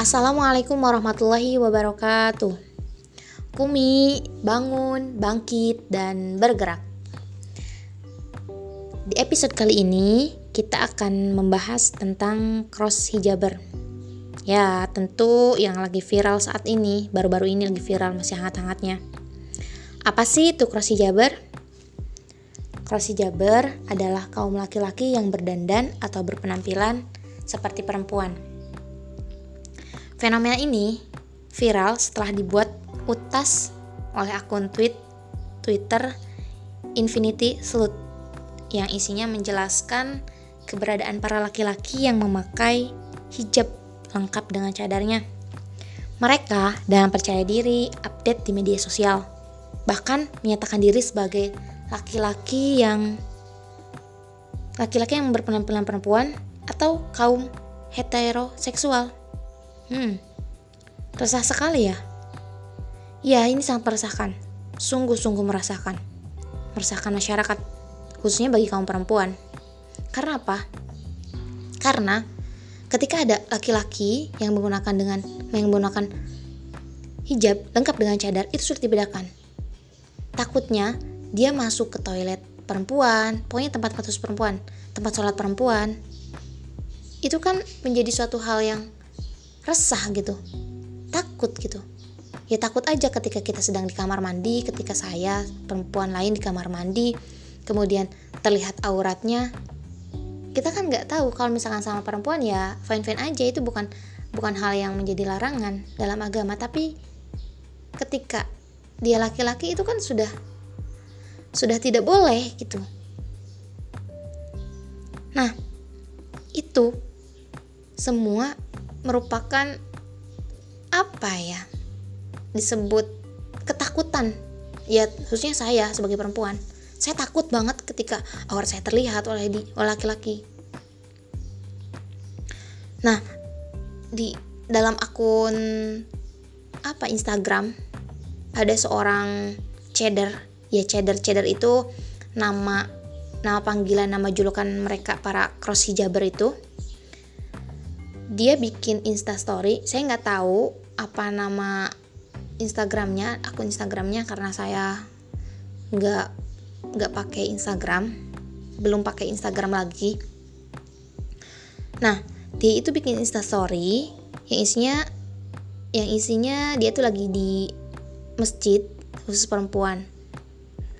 Assalamualaikum warahmatullahi wabarakatuh. Kumi, bangun, bangkit, dan bergerak. Di episode kali ini, kita akan membahas tentang cross hijaber. Ya, tentu yang lagi viral saat ini, baru-baru ini lagi viral, masih hangat-hangatnya. Apa sih itu cross hijaber? Cross hijaber adalah kaum laki-laki yang berdandan atau berpenampilan seperti perempuan. Fenomena ini viral setelah dibuat utas oleh akun tweet Twitter Infinity Salute yang isinya menjelaskan keberadaan para laki-laki yang memakai hijab lengkap dengan cadarnya. Mereka dalam percaya diri update di media sosial, bahkan menyatakan diri sebagai laki-laki yang laki-laki yang berpenampilan perempuan atau kaum heteroseksual. Hmm, resah sekali ya. Ya, ini sangat meresahkan. Sungguh-sungguh meresahkan. Meresahkan masyarakat, khususnya bagi kaum perempuan. Karena apa? Karena ketika ada laki-laki yang menggunakan dengan yang menggunakan hijab lengkap dengan cadar itu sulit dibedakan. Takutnya dia masuk ke toilet perempuan, pokoknya tempat khusus perempuan, tempat sholat perempuan. Itu kan menjadi suatu hal yang resah gitu. Takut gitu. Ya takut aja ketika kita sedang di kamar mandi ketika saya perempuan lain di kamar mandi kemudian terlihat auratnya kita kan nggak tahu kalau misalkan sama perempuan ya fine fine aja. Itu bukan bukan hal yang menjadi larangan dalam agama. Tapi ketika dia laki-laki itu kan sudah sudah tidak boleh gitu. Nah itu semua merupakan apa ya disebut ketakutan. Ya khususnya saya sebagai perempuan. Saya takut banget ketika aurat saya terlihat oleh di oleh laki-laki. Nah di dalam akun apa Instagram ada seorang ceder ya ceder ceder itu nama nama panggilan nama julukan mereka para cross hijaber itu dia bikin instastory saya nggak tahu apa nama Instagramnya akun Instagramnya karena saya nggak nggak pakai Instagram belum pakai Instagram lagi. Nah dia itu bikin instastory yang isinya yang isinya dia tuh lagi di masjid khusus perempuan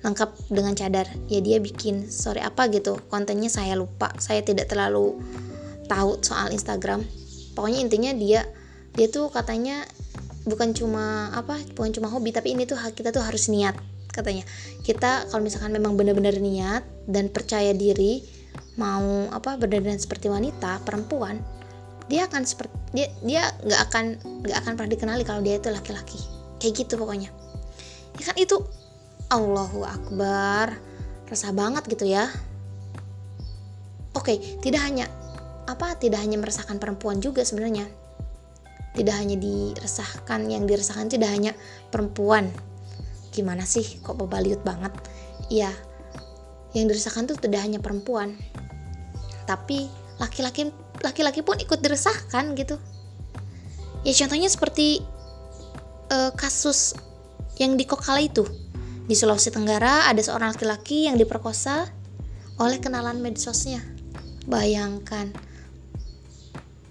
lengkap dengan cadar. Ya dia bikin story apa gitu kontennya saya lupa saya tidak terlalu tahu soal Instagram pokoknya intinya dia dia tuh katanya bukan cuma apa bukan cuma hobi tapi ini tuh kita tuh harus niat katanya. Kita kalau misalkan memang benar-benar niat dan percaya diri mau apa berdandan seperti wanita perempuan dia akan seperti dia dia nggak akan nggak akan pernah dikenali kalau dia itu laki-laki. Kayak gitu pokoknya. Ya kan itu Allahu Akbar. Resah banget gitu ya. Oke tidak hanya apa tidak hanya meresahkan perempuan juga sebenarnya. Tidak hanya diresahkan yang diresahkan tidak hanya perempuan. Gimana sih kok pebaliut banget? Iya yang diresahkan tuh tidak hanya perempuan. Tapi laki-laki laki-laki pun ikut diresahkan gitu. Ya contohnya seperti uh, kasus yang di Kokala itu. Di Sulawesi Tenggara ada seorang laki-laki yang diperkosa oleh kenalan medsosnya. Bayangkan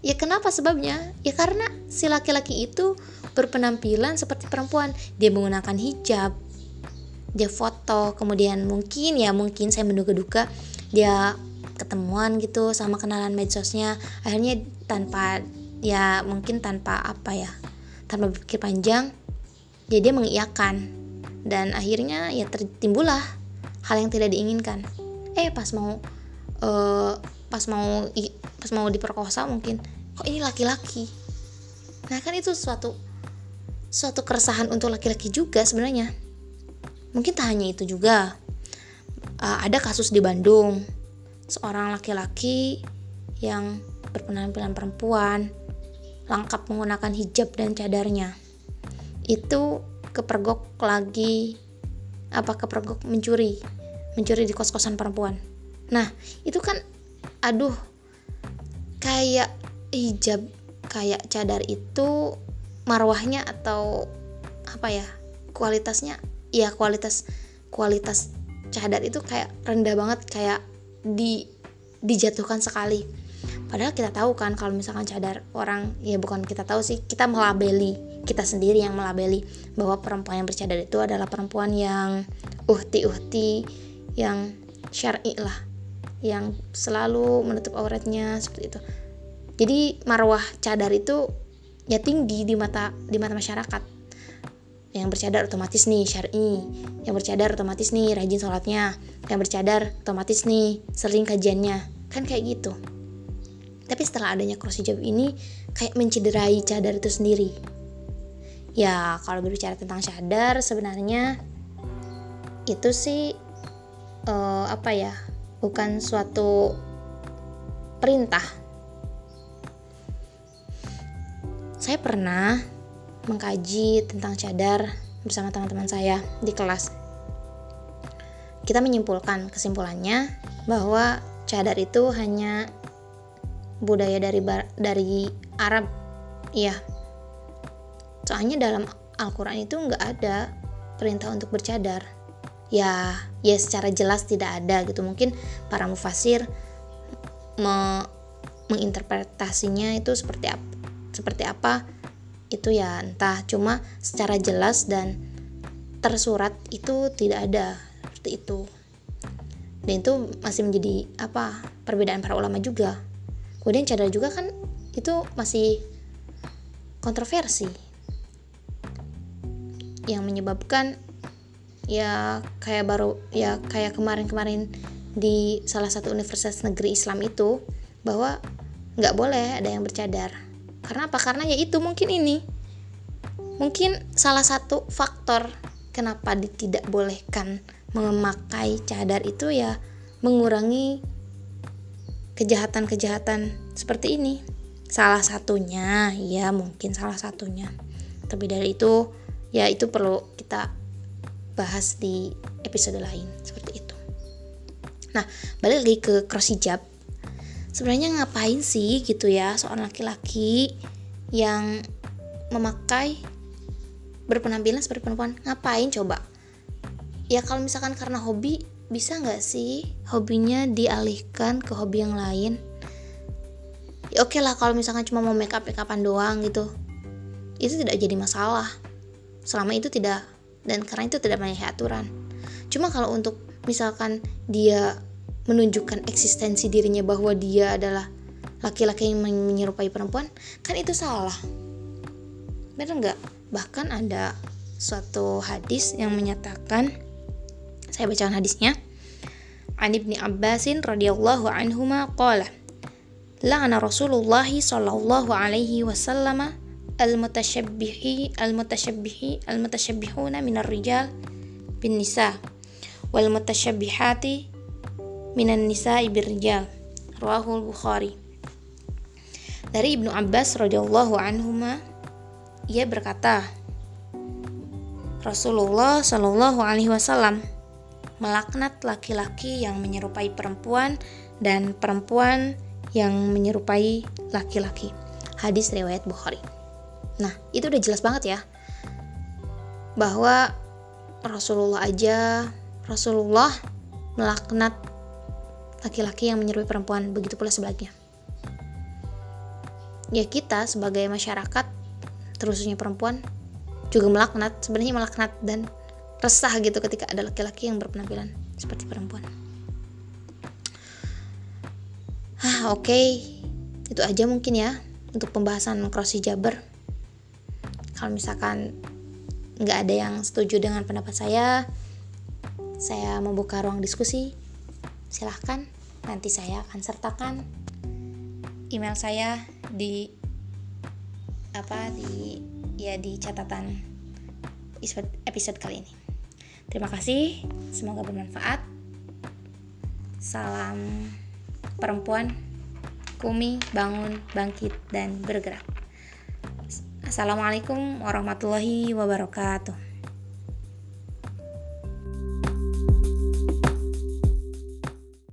Ya kenapa sebabnya? Ya karena si laki-laki itu berpenampilan seperti perempuan. Dia menggunakan hijab. Dia foto, kemudian mungkin ya mungkin saya menduga-duga dia ketemuan gitu sama kenalan medsosnya. Akhirnya tanpa ya mungkin tanpa apa ya? Tanpa berpikir panjang, ya dia mengiyakan. Dan akhirnya ya tertimbullah hal yang tidak diinginkan. Eh pas mau uh, pas mau pas mau diperkosa mungkin kok ini laki-laki. Nah kan itu suatu suatu keresahan untuk laki-laki juga sebenarnya. Mungkin tak hanya itu juga. Uh, ada kasus di Bandung. Seorang laki-laki yang berpenampilan perempuan lengkap menggunakan hijab dan cadarnya. Itu kepergok lagi apa kepergok mencuri mencuri di kos-kosan perempuan. Nah itu kan aduh kayak hijab kayak cadar itu marwahnya atau apa ya kualitasnya? Ya kualitas kualitas cadar itu kayak rendah banget kayak di dijatuhkan sekali. Padahal kita tahu kan kalau misalkan cadar orang ya bukan kita tahu sih kita melabeli kita sendiri yang melabeli bahwa perempuan yang bercadar itu adalah perempuan yang uhti-uhti yang syar'i lah yang selalu menutup auratnya seperti itu jadi marwah cadar itu ya tinggi di mata di mata masyarakat. Yang bercadar otomatis nih syar'i. Yang bercadar otomatis nih rajin sholatnya. Yang bercadar otomatis nih sering kajiannya. Kan kayak gitu. Tapi setelah adanya cross hijab ini kayak mencederai cadar itu sendiri. Ya kalau berbicara tentang cadar sebenarnya itu sih uh, apa ya bukan suatu perintah saya pernah mengkaji tentang cadar bersama teman-teman saya di kelas. Kita menyimpulkan kesimpulannya bahwa cadar itu hanya budaya dari dari Arab. Iya. Soalnya dalam Al-Qur'an itu nggak ada perintah untuk bercadar. Ya, ya secara jelas tidak ada gitu. Mungkin para mufasir me menginterpretasinya itu seperti apa seperti apa itu ya entah. Cuma secara jelas dan tersurat itu tidak ada seperti itu. Dan itu masih menjadi apa perbedaan para ulama juga. Kemudian cadar juga kan itu masih kontroversi yang menyebabkan ya kayak baru ya kayak kemarin-kemarin di salah satu universitas negeri Islam itu bahwa nggak boleh ada yang bercadar karena apa karena ya itu mungkin ini. Mungkin salah satu faktor kenapa tidak bolehkan memakai cadar itu ya mengurangi kejahatan-kejahatan seperti ini. Salah satunya ya mungkin salah satunya. Tapi dari itu ya itu perlu kita bahas di episode lain seperti itu. Nah balik lagi ke cross hijab sebenarnya ngapain sih gitu ya seorang laki-laki yang memakai berpenampilan seperti perempuan? Ngapain coba? Ya kalau misalkan karena hobi bisa nggak sih hobinya dialihkan ke hobi yang lain? Ya oke okay lah kalau misalkan cuma mau make up make upan doang gitu itu tidak jadi masalah. Selama itu tidak dan karena itu tidak banyak aturan. Cuma kalau untuk misalkan dia menunjukkan eksistensi dirinya bahwa dia adalah laki-laki yang menyerupai perempuan kan itu salah. Benar nggak? Bahkan ada suatu hadis yang menyatakan saya bacakan hadisnya. An ibni Abbasin radhiyallahu anhuma qala la'ana Rasulullah sallallahu alaihi wasallam al-mutashabbihi al-mutashabbihi al-mutashabbihuna minar rijal bin nisa wal mutashabbihati minan nisa'i birrijal rawahul bukhari dari Ibnu Abbas radhiyallahu anhuma ia berkata Rasulullah Shallallahu alaihi wasallam melaknat laki-laki yang menyerupai perempuan dan perempuan yang menyerupai laki-laki. Hadis riwayat Bukhari. Nah, itu udah jelas banget ya. Bahwa Rasulullah aja Rasulullah melaknat laki-laki yang menyerupai perempuan, begitu pula sebaliknya. Ya kita sebagai masyarakat, terusnya perempuan, juga melaknat, sebenarnya melaknat dan resah gitu ketika ada laki-laki yang berpenampilan seperti perempuan. Ah, oke. Okay. Itu aja mungkin ya untuk pembahasan cross hijaber. Kalau misalkan nggak ada yang setuju dengan pendapat saya, saya membuka ruang diskusi silahkan nanti saya akan sertakan email saya di apa di ya di catatan episode kali ini. Terima kasih, semoga bermanfaat. Salam perempuan, kumi, bangun, bangkit, dan bergerak. Assalamualaikum warahmatullahi wabarakatuh.